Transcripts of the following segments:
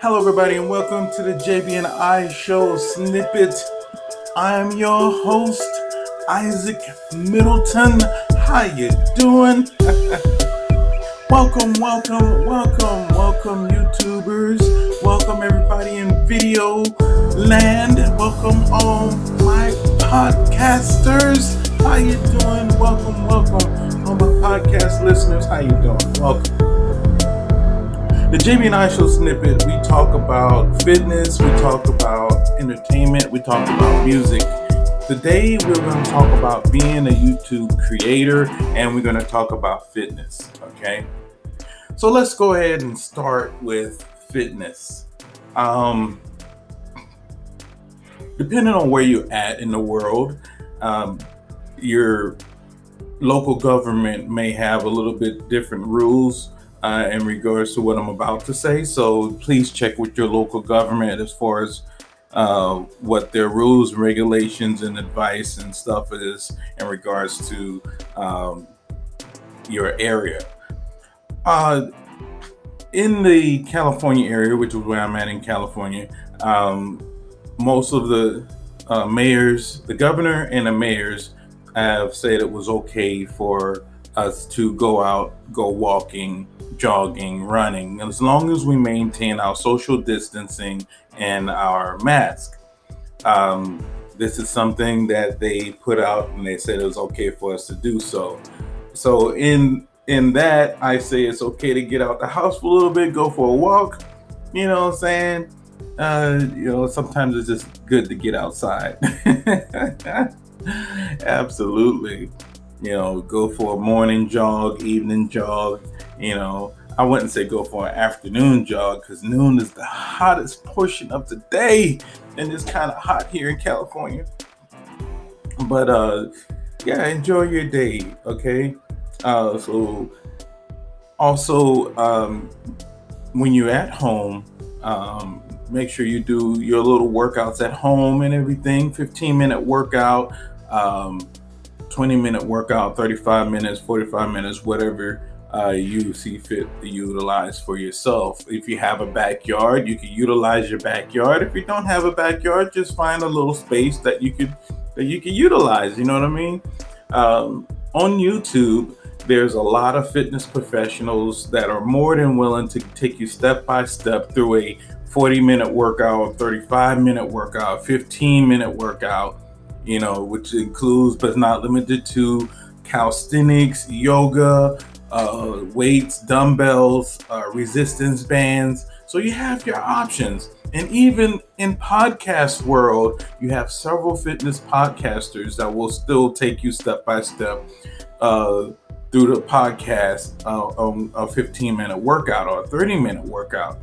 Hello, everybody, and welcome to the JB and I Show snippet. I'm your host, Isaac Middleton. How you doing? welcome, welcome, welcome, welcome, YouTubers. Welcome everybody in video land. Welcome all my podcasters. How you doing? Welcome, welcome, all my podcast listeners. How you doing? Welcome. The JB and I Show snippet, we talk about fitness, we talk about entertainment, we talk about music. Today, we're going to talk about being a YouTube creator and we're going to talk about fitness. Okay. So let's go ahead and start with fitness. Um, depending on where you're at in the world, um, your local government may have a little bit different rules uh, in regards to what I'm about to say. So please check with your local government as far as uh, what their rules, regulations, and advice and stuff is in regards to um, your area. Uh, in the California area, which is where I'm at in California, um, most of the uh, mayors, the governor, and the mayors have said it was okay for us to go out, go walking, jogging, running, as long as we maintain our social distancing and our mask. Um, this is something that they put out and they said it was okay for us to do so. So in in that, I say it's okay to get out the house for a little bit, go for a walk. You know what I'm saying? Uh, you know, sometimes it's just good to get outside. Absolutely. You know, go for a morning jog, evening jog. You know, I wouldn't say go for an afternoon jog because noon is the hottest portion of the day, and it's kind of hot here in California. But uh, yeah, enjoy your day. Okay. Uh, so also, um, when you're at home, um, make sure you do your little workouts at home and everything 15 minute workout um, 20 minute workout 35 minutes 45 minutes whatever uh, you see fit to utilize for yourself. If you have a backyard you can utilize your backyard. If you don't have a backyard just find a little space that you could that you can utilize you know what i mean? Um, on youtube there's a lot of fitness professionals that are more than willing to take you step by step through a 40 minute workout, 35 minute workout, 15 minute workout, you know, which includes but not limited to calisthenics, yoga, uh, weights, dumbbells, uh, resistance bands. So you have your options. And even in podcast world, you have several fitness podcasters that will still take you step by step uh, through the podcast uh, on a 15 minute workout or a 30 minute workout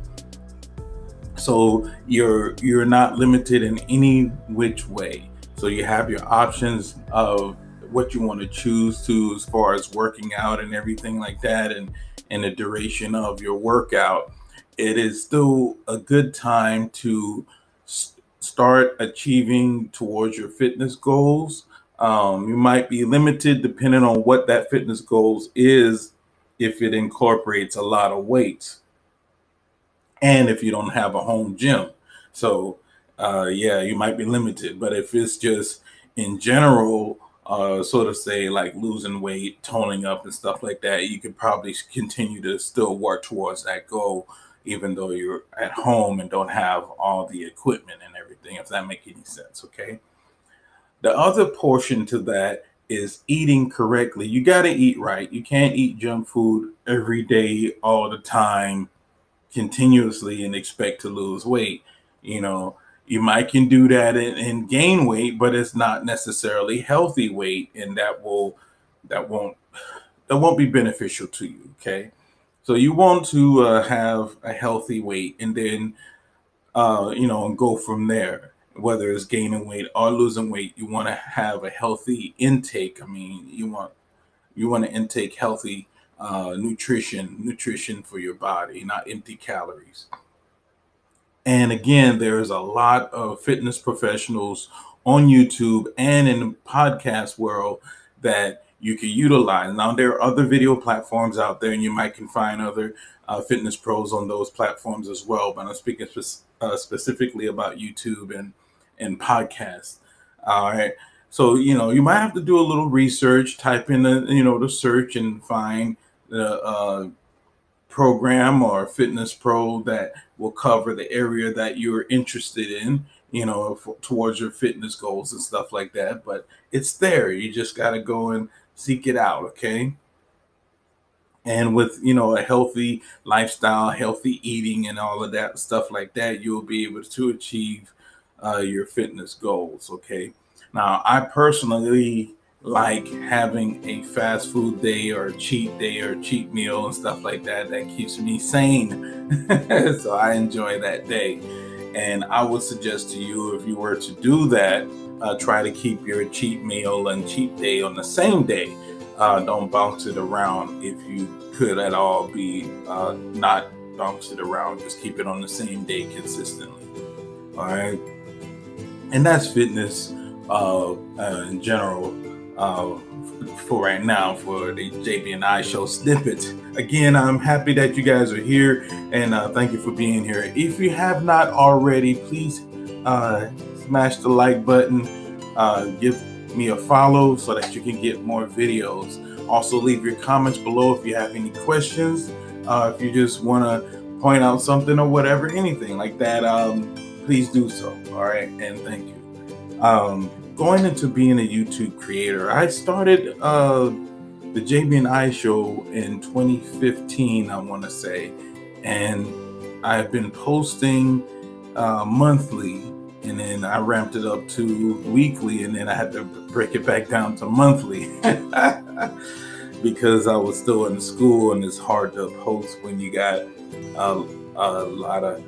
so you're you're not limited in any which way so you have your options of what you want to choose to as far as working out and everything like that and and the duration of your workout it is still a good time to start achieving towards your fitness goals um, you might be limited depending on what that fitness goals is if it incorporates a lot of weights and if you don't have a home gym. So, uh, yeah, you might be limited. But if it's just in general, uh, sort of say like losing weight, toning up, and stuff like that, you could probably continue to still work towards that goal, even though you're at home and don't have all the equipment and everything, if that makes any sense. Okay. The other portion to that is eating correctly. You got to eat right. You can't eat junk food every day, all the time continuously and expect to lose weight. You know, you might can do that and, and gain weight, but it's not necessarily healthy weight, and that will that won't that won't be beneficial to you. Okay, so you want to uh, have a healthy weight, and then uh, you know, and go from there. Whether it's gaining weight or losing weight, you want to have a healthy intake. I mean, you want you want to intake healthy uh, nutrition, nutrition for your body, not empty calories. And again, there's a lot of fitness professionals on YouTube and in the podcast world that you can utilize. Now, there are other video platforms out there, and you might can find other uh, fitness pros on those platforms as well. But I'm speaking spe- uh, specifically about YouTube and and podcasts. All right. So you know you might have to do a little research, type in the you know the search and find the uh, program or fitness pro that will cover the area that you're interested in you know for, towards your fitness goals and stuff like that but it's there. You just got to go and seek it out okay? And with you know a healthy lifestyle healthy eating and all of that stuff like that you'll be able to achieve uh, your fitness goals okay? Now i personally like having a fast food day or a cheat day or cheat meal and stuff like that. That keeps me sane. so I enjoy that day. And I would suggest to you, if you were to do that, uh, try to keep your cheat meal and cheat day on the same day. Uh, don't bounce it around if you could at all be uh, not bounce it around. Just keep it on the same day consistently. All right. And that's fitness uh, uh, in general uh, for right now for the JB and I show snippet. Again, I'm happy that you guys are here and uh, thank you for being here. If you have not already, please uh, smash the like button, uh, give me a follow so that you can get more videos. Also, leave your comments below if you have any questions. Uh, if you just want to point out something or whatever, anything like that, um, please do so. All right, and thank you. Um, going into being a YouTube creator, I started uh, the JB and I show in 2015, I want to say, and I've been posting uh, monthly, and then I ramped it up to weekly, and then I had to break it back down to monthly because I was still in school, and it's hard to post when you got a, a lot of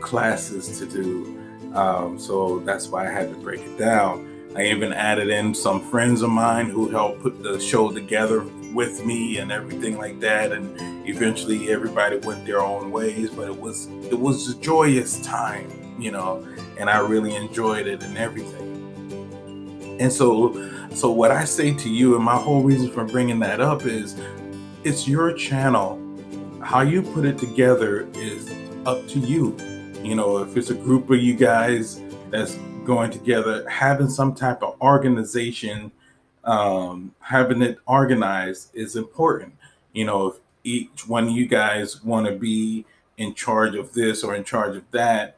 classes to do. Um, so that's why I had to break it down. I even added in some friends of mine who helped put the show together with me and everything like that. And eventually everybody went their own ways, but it was it was a joyous time, you know, and I really enjoyed it and everything. And so so what I say to you and my whole reason for bringing that up is it's your channel. How you put it together is up to you. You know, if it's a group of you guys that's going together, having some type of organization, um, having it organized is important. You know, if each one of you guys want to be in charge of this or in charge of that,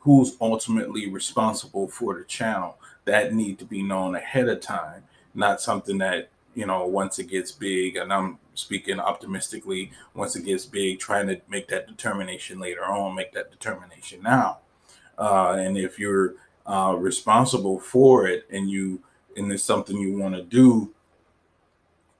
who's ultimately responsible for the channel? That need to be known ahead of time, not something that you know once it gets big. And I'm speaking optimistically. Once it gets big, trying to make that determination later on, make that determination now. Uh, and if you're uh, responsible for it and you and it's something you want to do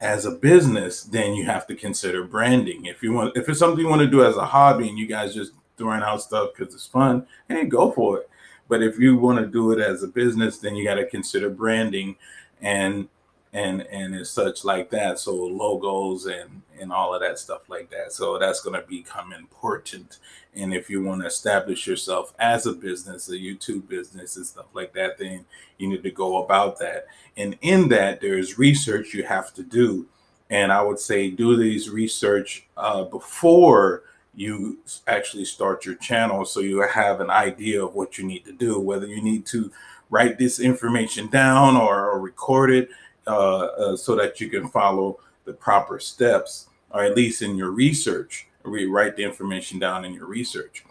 as a business, then you have to consider branding. If you want, if it's something you want to do as a hobby and you guys just throwing out stuff because it's fun, hey, go for it. But if you want to do it as a business, then you got to consider branding and and and as such like that. So logos and and all of that stuff like that. So that's going to become important. And if you want to establish yourself as a business, a YouTube business and stuff like that, then you need to go about that. And in that, there's research you have to do. And I would say do these research uh, before you actually start your channel so you have an idea of what you need to do, whether you need to write this information down or, or record it so that you can follow the proper steps, or at least in your research, write the information down in your research.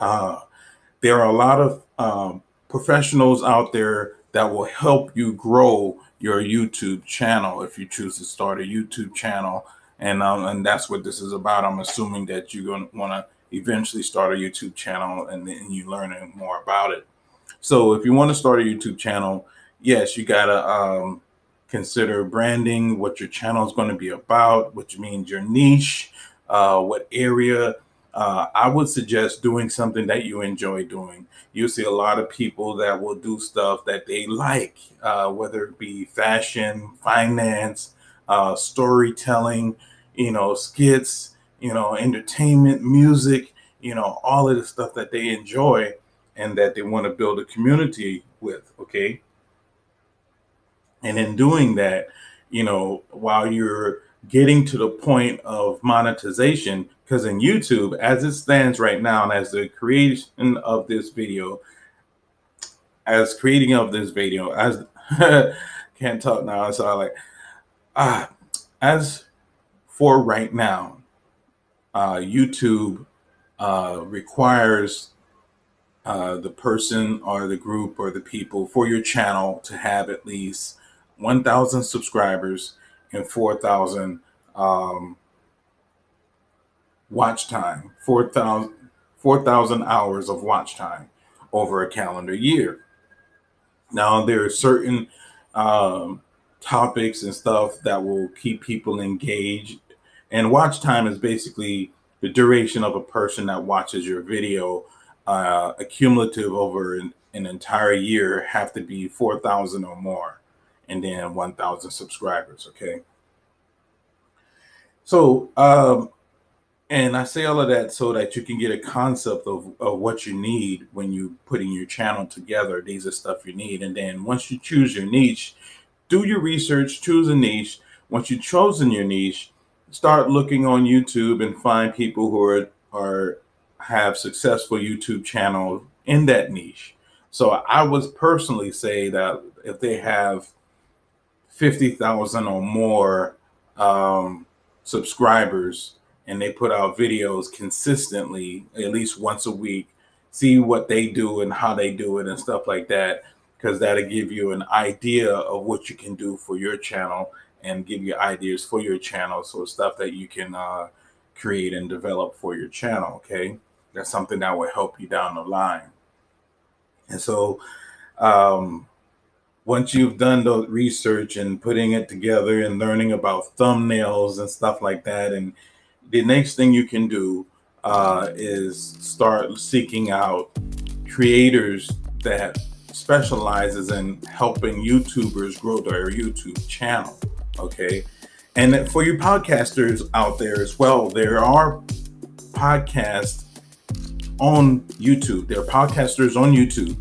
Uh, there are a lot of um, professionals out there that will help you grow your YouTube channel if you choose to start a YouTube channel. And, um, and that's what this is about. I'm assuming that you're going to want to eventually start a YouTube channel and then you learning more about it. So if you want to start a YouTube channel, yes, you gotta um, consider branding, what your channel is going to be about, which means your niche, uh, what area. Uh, I would suggest doing something that you enjoy doing. You see a lot of people that will do stuff that they like, uh, whether it be fashion, finance, uh, storytelling, you know, skits, you know, entertainment, music, you know, all of the stuff that they enjoy and that they want to build a community with. Okay and in doing that, you know, while you're getting to the point of monetization, because in YouTube, as it stands right now, and as the creation of this video, as creating of this video, as can't talk now, so I like ah, as for right now, uh, YouTube uh, requires uh, the person or the group or the people for your channel to have at least 1,000 subscribers and 4,000 um, watch time, 4,000 4, hours of watch time over a calendar year. Now, there are certain um, topics and stuff that will keep people engaged. And watch time is basically the duration of a person that watches your video. Uh, accumulative over an, an entire year have to be 4,000 or more, and then 1,000 subscribers. Okay. So, um, and I say all of that so that you can get a concept of, of what you need when you're putting your channel together. These are stuff you need. And then once you choose your niche, do your research, choose a niche. Once you've chosen your niche, start looking on YouTube and find people who are are have successful YouTube channels in that niche. So I would personally say that if they have 50,000 or more um, subscribers and they put out videos consistently, at least once a week, see what they do and how they do it and stuff like that because that'll give you an idea of what you can do for your channel and give you ideas for your channel. So stuff that you can uh, create and develop for your channel. Okay, that's something that will help you down the line. And so, um, once you've done the research and putting it together and learning about thumbnails and stuff like that, and the next thing you can do uh, is start seeking out creators that specializes in helping YouTubers grow their YouTube channel. Okay. And for you podcasters out there as well, there are podcasts on YouTube. There are podcasters on YouTube,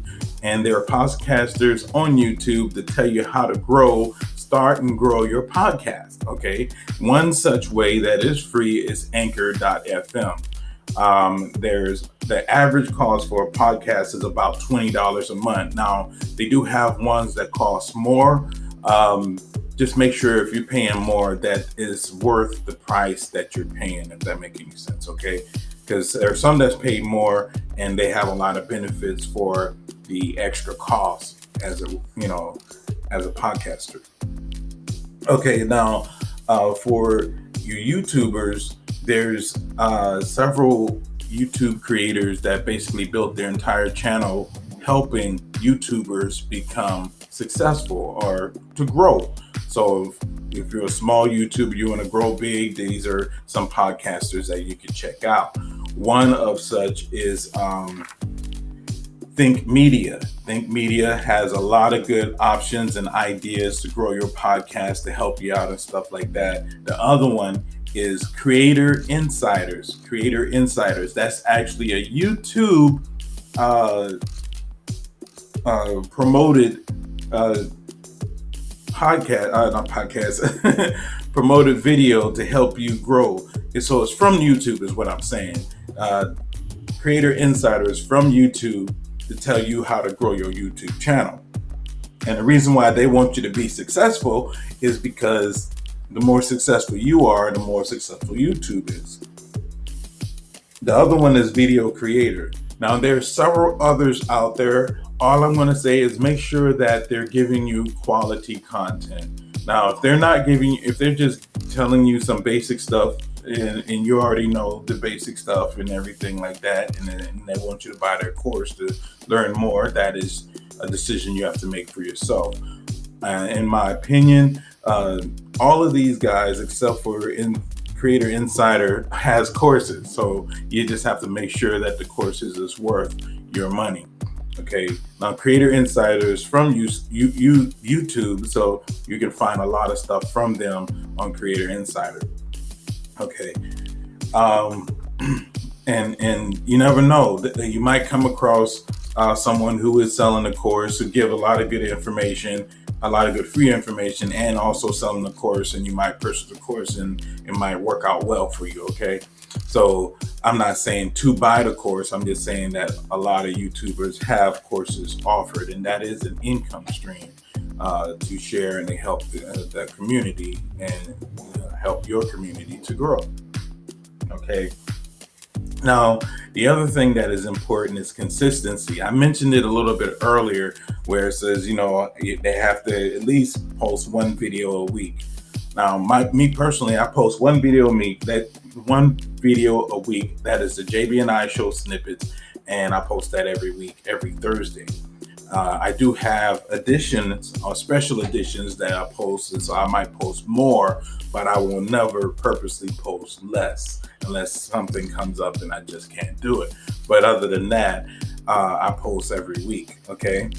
and there are podcasters on YouTube that tell you how to grow, start, and grow your podcast. Okay. One such way that is free is anchor.fm. Um, there's the average cost for a podcast is about $20 a month. Now, they do have ones that cost more. Um, just make sure if you're paying more, that is worth the price that you're paying, if that makes any sense, okay? Because there are some that's paid more and they have a lot of benefits for the extra cost as a you know as a podcaster. Okay, now uh, for you YouTubers, there's uh, several YouTube creators that basically built their entire channel helping YouTubers become successful or to grow. So if, if you're a small YouTuber, you want to grow big, these are some podcasters that you can check out. One of such is um, Think Media. Think Media has a lot of good options and ideas to grow your podcast to help you out and stuff like that. The other one is Creator Insiders. Creator Insiders. That's actually a YouTube uh, uh, promoted uh, podcast, uh, not podcast, promoted video to help you grow. And so it's from YouTube, is what I'm saying. Uh, Creator Insiders from YouTube to tell you how to grow your YouTube channel. And the reason why they want you to be successful is because the more successful you are, the more successful YouTube is. The other one is video creator. Now, there's several others out there. All I'm going to say is make sure that they're giving you quality content. Now, if they're not giving, you, if they're just telling you some basic stuff and, and you already know the basic stuff and everything like that, and, they want you to buy their course to learn more, that is a decision you have to make for yourself. Uh, in my opinion, uh, all of these guys, except for in Creator Insider, has courses. So you just have to make sure that the courses is worth your money. Okay. Now, Creator Insider is from you, you, you, YouTube, so you can find a lot of stuff from them on Creator Insider. Okay. Um, and and you never know that you might come across uh, someone who is selling a course who give a lot of good information a lot of good free information and also selling the course and you might purchase the course and it might work out well for you okay so i'm not saying to buy the course i'm just saying that a lot of youtubers have courses offered and that is an income stream uh, to share and they help the, uh, the community and uh, help your community to grow okay now, the other thing that is important is consistency. I mentioned it a little bit earlier where it says, you know, they have to at least post one video a week. Now, my me personally, I post one video a week. That one video a week. That is the JB and I show snippets, and I post that every week, every Thursday. Uh, I do have editions or special editions that I post, so I might post more, but I will never purposely post less unless something comes up and I just can't do it. But other than that, uh, I post every week. Okay.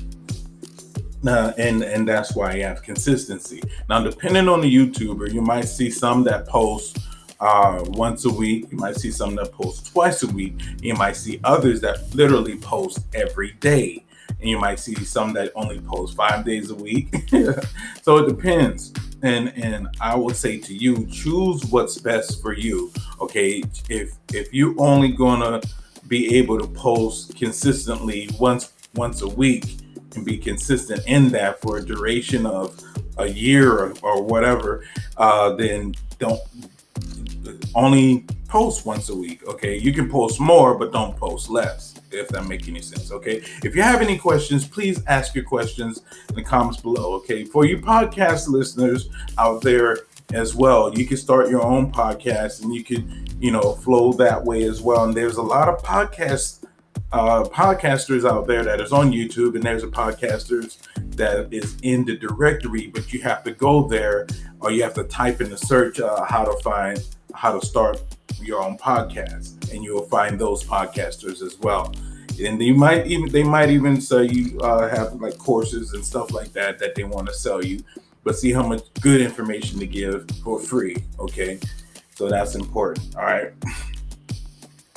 Uh, and and that's why I have consistency. Now, depending on the YouTuber, you might see some that post uh, once a week. You might see some that post twice a week. You might see others that literally post every day and you might see some that only post five days a week. so it depends. And and I would say to you, choose what's best for you. Okay, if if you're only gonna be able to post consistently once once a week and be consistent in that for a duration of a year or, or whatever, uh, then don't only post once a week. Okay, you can post more, but don't post less if that make any sense. Okay. If you have any questions, please ask your questions in the comments below. Okay. For you podcast listeners out there as well, you can start your own podcast and you can, you know, flow that way as well. And there's a lot of podcasts, uh, podcasters out there that is on YouTube, and there's a podcasters that is in the directory, but you have to go there or you have to type in the search uh, how to find how to start your own podcast, and you'll find those podcasters as well. And you might even they might even sell you uh, have like courses and stuff like that that they want to sell you, but see how much good information to give for free. Okay, so that's important. All right.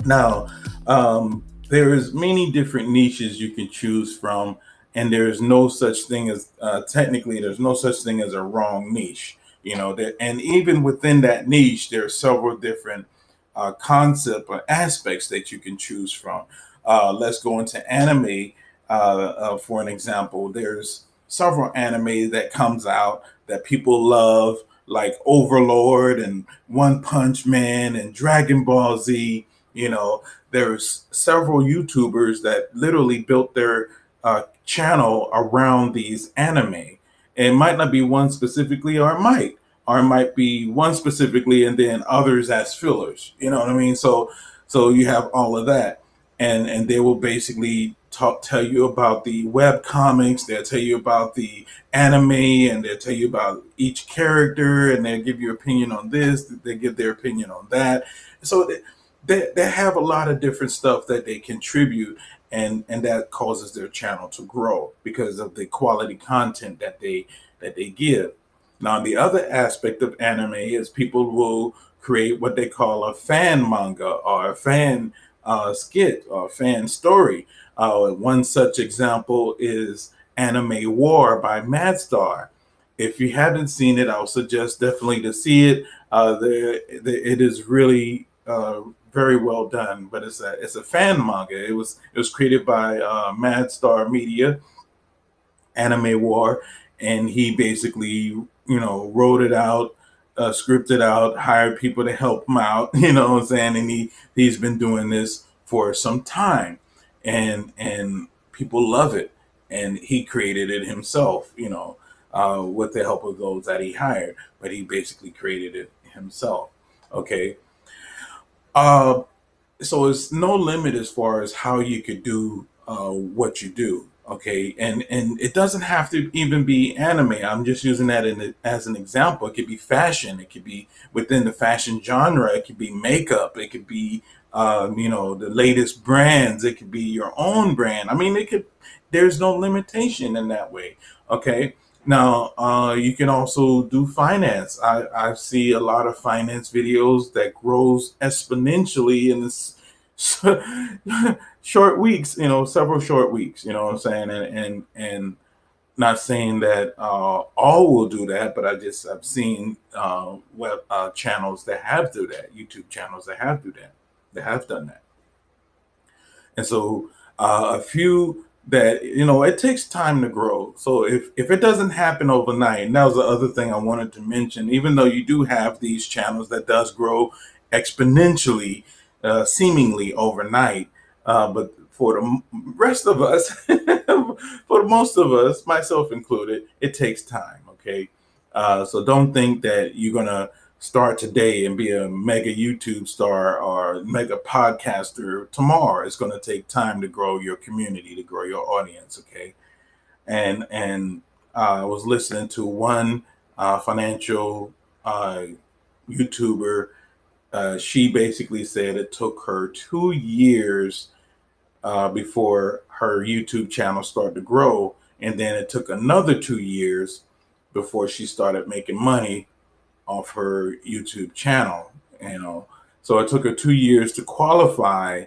Now, um, there's many different niches you can choose from, and there's no such thing as uh, technically there's no such thing as a wrong niche. You know that, and even within that niche, there are several different uh, concept or aspects that you can choose from. Uh, let's go into anime uh, uh, for an example. There's several anime that comes out that people love, like Overlord and One Punch Man and Dragon Ball Z. You know, there's several YouTubers that literally built their uh, channel around these anime. It might not be one specifically, or it might or it might be one specifically and then others as fillers. You know what I mean? So so you have all of that. And and they will basically talk tell you about the web comics, they'll tell you about the anime and they'll tell you about each character and they'll give you opinion on this, they give their opinion on that. So they, they, they have a lot of different stuff that they contribute and and that causes their channel to grow because of the quality content that they that they give now, the other aspect of anime is people will create what they call a fan manga or a fan uh, skit or fan story. Uh, one such example is Anime War by Madstar. If you haven't seen it, I'll suggest definitely to see it. Uh, the, the, it is really uh, very well done, but it's a it's a fan manga. It was it was created by uh, Madstar Media, Anime War, and he basically you know, wrote it out, uh, scripted out, hired people to help him out, you know what I'm saying? And he, he's been doing this for some time and, and people love it. And he created it himself, you know, uh, with the help of those that he hired, but he basically created it himself. Okay. Uh, so it's no limit as far as how you could do uh, what you do okay and and it doesn't have to even be anime. I'm just using that as an example. It could be fashion. It could be within the fashion genre. It could be makeup. It could be um, you know the latest brands. It could be your own brand. I mean it could there's no limitation in that way. Okay? Now uh, you can also do finance. I, I see a lot of finance videos that grows exponentially in this short weeks, you know, several short weeks, you know what I'm saying? And and and not saying that uh, all will do that, but I just I've seen uh, web uh, channels that have do that, YouTube channels that have do that, that have done that. And so uh, a few that you know it takes time to grow. So if if it doesn't happen overnight, and that was the other thing I wanted to mention. Even though you do have these channels that does grow exponentially, uh, seemingly overnight, uh, but for the rest of us, for most of us, myself included, it takes time. Okay, uh, so don't think that you're gonna start today and be a mega YouTube star or mega podcaster tomorrow. It's going to take time to grow your community, to grow your audience. Okay, and and uh, I was listening to one uh, financial uh, YouTuber. Uh, she basically said it took her two years uh, before her YouTube channel started to grow, and then it took another two years before she started making money off her YouTube channel. You know, so it took her two years to qualify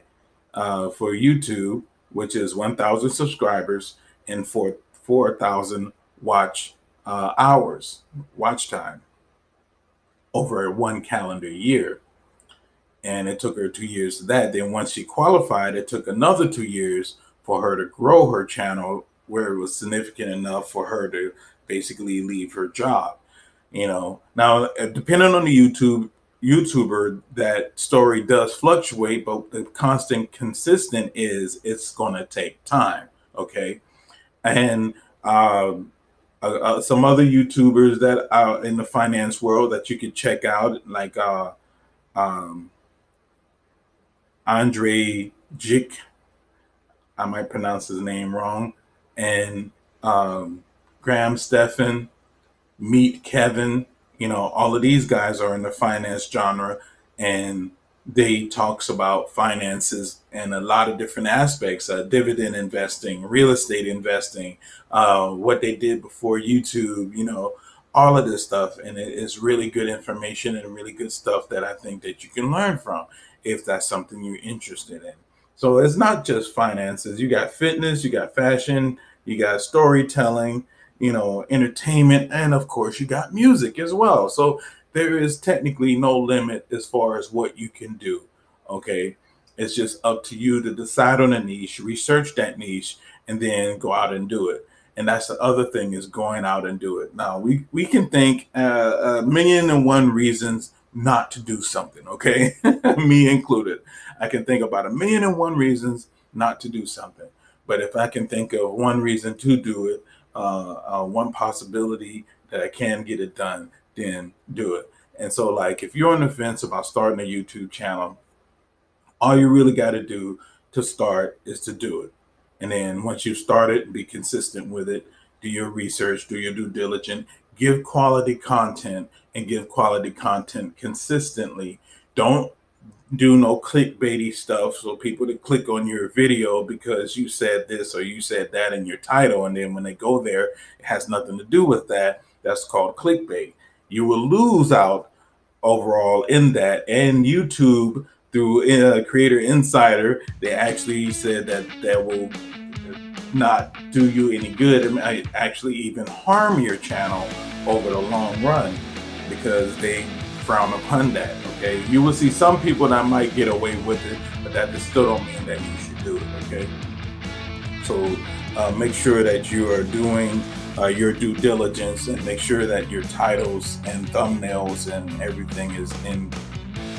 uh, for YouTube, which is 1,000 subscribers and for 4,000 watch uh, hours, watch time over one calendar year. And it took her two years to that. Then once she qualified, it took another two years for her to grow her channel where it was significant enough for her to basically leave her job. You know, now uh, depending on the YouTube YouTuber, that story does fluctuate, but the constant consistent is it's to take time. Okay, and um, uh, uh, some other YouTubers that are in the finance world that you could check out, like uh, um, Andrei Jikh. I might pronounce his name wrong, and um, Graham Stephan Meet Kevin, you know, all of these guys are in the finance genre and they talks about finances and a lot of different aspects, uh, dividend investing, real estate investing, uh, what they did before YouTube, you know, all of this stuff. And it is really good information and really good stuff that I think that you can learn from if that's something you're interested in. So it's not just finances. You got fitness, you got fashion, you got storytelling, you know, entertainment, and of course, you got music as well. So there is technically no limit as far as what you can do. Okay. It's just up to you to decide on a niche, research that niche, and then go out and do it. And that's the other thing is going out and do it. Now we we can think uh, a million and one reasons not to do something. Okay, me included. I can think about a million and one reasons not to do something. But if I can think of one reason to do it, uh, uh, one possibility that I can get it done, then do it. And so, like, if you're on the fence about starting a YouTube channel, all you really got to do to start is to do it. And then once you start it, be consistent with it, do your research, do your due diligence, give quality content and give quality content consistently. Don't do no clickbaity stuff so people to click on your video because you said this or you said that in your title and then when they go there it has nothing to do with that that's called clickbait you will lose out overall in that and youtube through uh, creator insider they actually said that that will not do you any good and might actually even harm your channel over the long run because they frown upon that. Okay, you will see some people that might get away with it, but that still don't mean that you should do it. Okay, so uh, make sure that you are doing uh, your due diligence and make sure that your titles and thumbnails and everything is in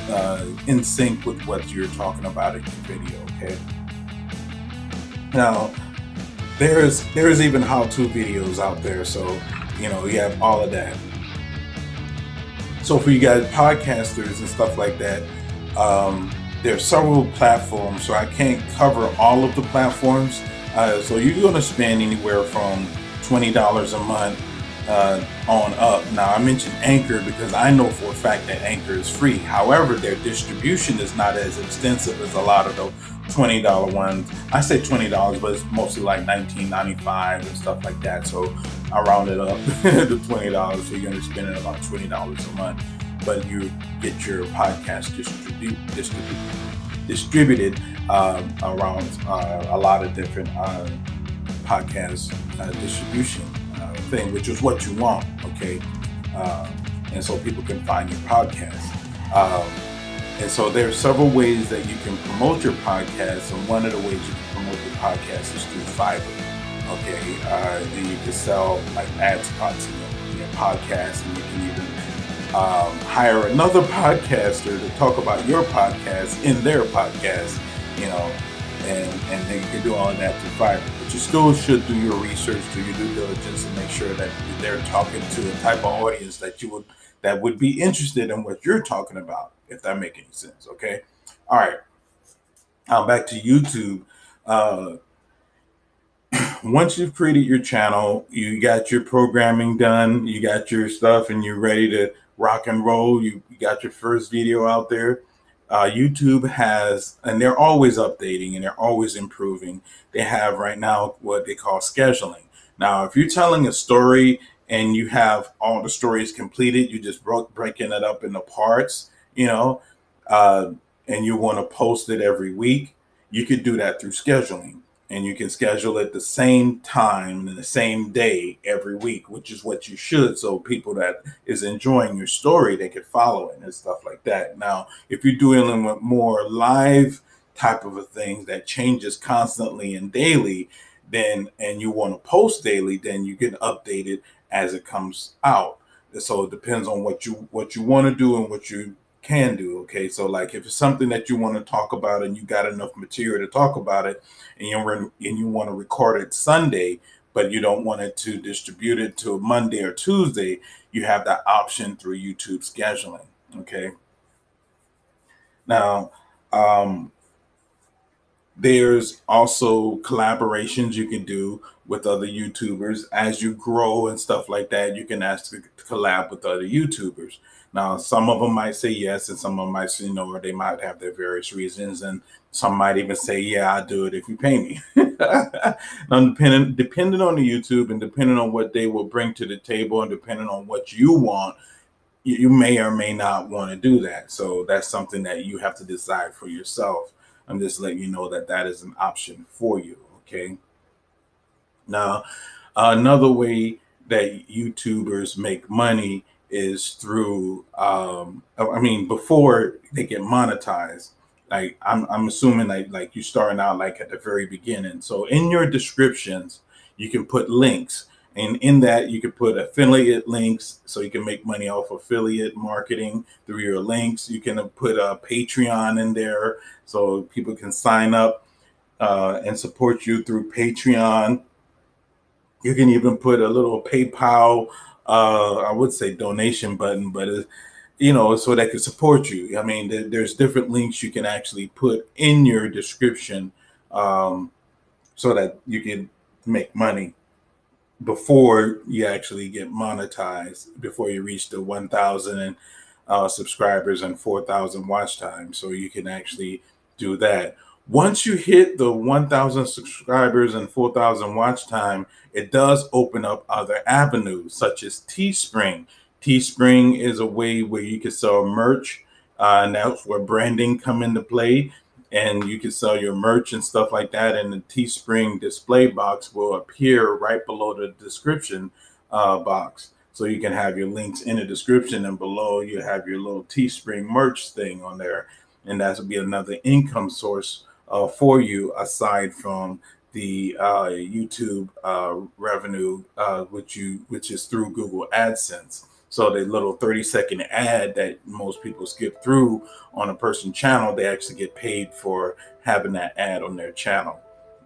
uh, in sync with what you're talking about in your video. Okay. Now, there's there's even how-to videos out there, so you know you have all of that. So for you guys podcasters and stuff like that, um, there are several platforms. So I can't cover all of the platforms. Uh, so you're going to spend anywhere from twenty dollars a month uh, on up. Now I mentioned Anchor because I know for a fact that Anchor is free. However, their distribution is not as extensive as a lot of the twenty dollar ones. I say twenty dollars, but it's mostly like nineteen ninety five and stuff like that. So I round it up to twenty dollars, so you're gonna be spending about twenty dollars a month. But you get your podcast distribu- distribu- distributed um, around uh, a lot of different uh, podcast uh, distribution thing, which is what you want. Okay, uh, and so people can find your podcast. Um, and so there are several ways that you can promote your podcast, and one of the ways you can promote your podcast is through Fiverr. Okay, uh, and you can sell like ad spots in your, podcast, and you can even um, hire another podcaster to talk about your podcast in their podcast. You know, and and then you can do all of that through Fiverr. But you still should do your research, do your due diligence, and make sure that they're talking to the type of audience that you would that would be interested in what you're talking about. If that makes any sense, okay? All right. Now back to YouTube. Uh, once you've created your channel, you got your programming done, you got your stuff, and you're ready to rock and roll. You, you got your first video out there uh, YouTube has, and they're always updating and they're always improving. They have right now what they call scheduling. Now, if you're telling a story and you have all the stories completed, you just broke breaking it up into parts, you know, uh, and you want to post it every week, you could do that through scheduling and you can schedule it the same time and the same day every week, which is what you should. So people that is enjoying your story, they could follow it and stuff like that. Now, if you're doing with more live type of a thing that changes constantly and daily, then and you want to post daily, then you can update it as it comes out. So it depends on what you what you want to do and what you can do. Okay, so like if it's something that you want to talk about and you got enough material to talk about it, and you and you want to record it Sunday, but you don't want it to distribute it to Monday or Tuesday, you have that option through YouTube scheduling. Okay. Now, um, there's also collaborations you can do with other YouTubers as you grow and stuff like that. You can ask to collab with other YouTubers. Now, some of them might say yes, and some of them might say no, or they might have their various reasons, and some might even say, "Yeah, I'll do it if you pay me." now, depending depending on the YouTube and depending on what they will bring to the table, and depending on what you want, you, you may or may not want to do that. So that's something that you have to decide for yourself. I'm just letting you know that that is an option for you. Okay. Now, another way that YouTubers make money is through um i mean before they get monetized like i'm, I'm assuming like like you starting out like at the very beginning. So in your descriptions you can put links. And in that you can put affiliate links so you can make money off affiliate marketing through your links. You can put a patreon in there so people can sign up uh, and support you through patreon. You can even put a little paypal uh, I would say donation button, but uh, you know, so that could support you. I mean, th- there's different links you can actually put in your description um, so that you can make money before you actually get monetized, before you reach the 1,000 uh, subscribers and 4,000 watch time. So you can actually do that. Once you hit the 1,000 subscribers and 4,000 watch time, it does open up other avenues such as Teespring. Teespring is a way where you can sell merch, uh, and where branding come into play. And you can sell your merch and stuff like that. And the Teespring display box will appear right below the description uh, box. So you can have your links in the description, and below you have your little Teespring merch thing on there. And that will be another income source uh, for you aside from the uh, YouTube uh, revenue, uh, which you which is through Google AdSense. So the little 30 second ad that most people skip through on a person channel, they actually get paid for having that ad on their channel.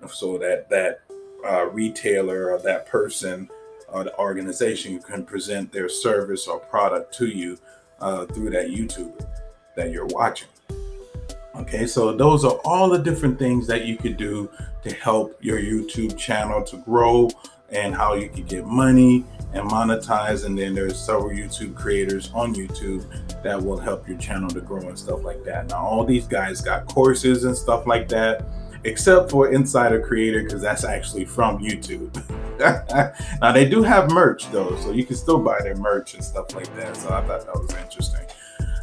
So that that uh, retailer or that person or the organization can present their service or product to you uh, through that YouTube that you're watching. Okay, so those are all the different things that you could do to help your YouTube channel to grow and how you can get money and monetize. And then there's several YouTube creators on YouTube that will help your channel to grow and stuff like that. Now, all these guys got courses and stuff like that, except for Insider Creator, because that's actually from YouTube. now, they do have merch though, so you can still buy their merch and stuff like that. So I thought that was interesting.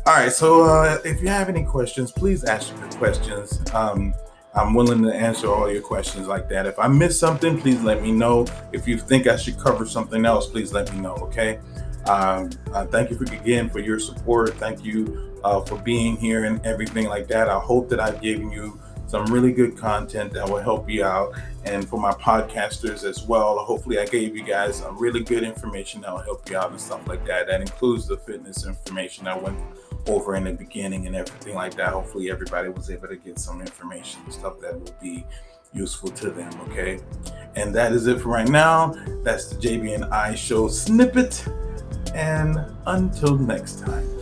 All right, so uh, if you have any questions, please ask your questions. Um, I'm willing to answer all your questions like that. If I miss something, please let me know. If you think I should cover something else, please let me know. Okay. Um, uh, thank you for, again for your support. Thank you uh, for being here and everything like that. I hope that I've given you some really good content that will help you out. And for my podcasters as well, hopefully I gave you guys some really good information that will help you out and stuff like that. That includes the fitness information I went over in the beginning and everything like that. Hopefully everybody was able to get some information and stuff that will be useful to them. Okay. And that is it for right now. That's the JB and I show snippet. And until next time.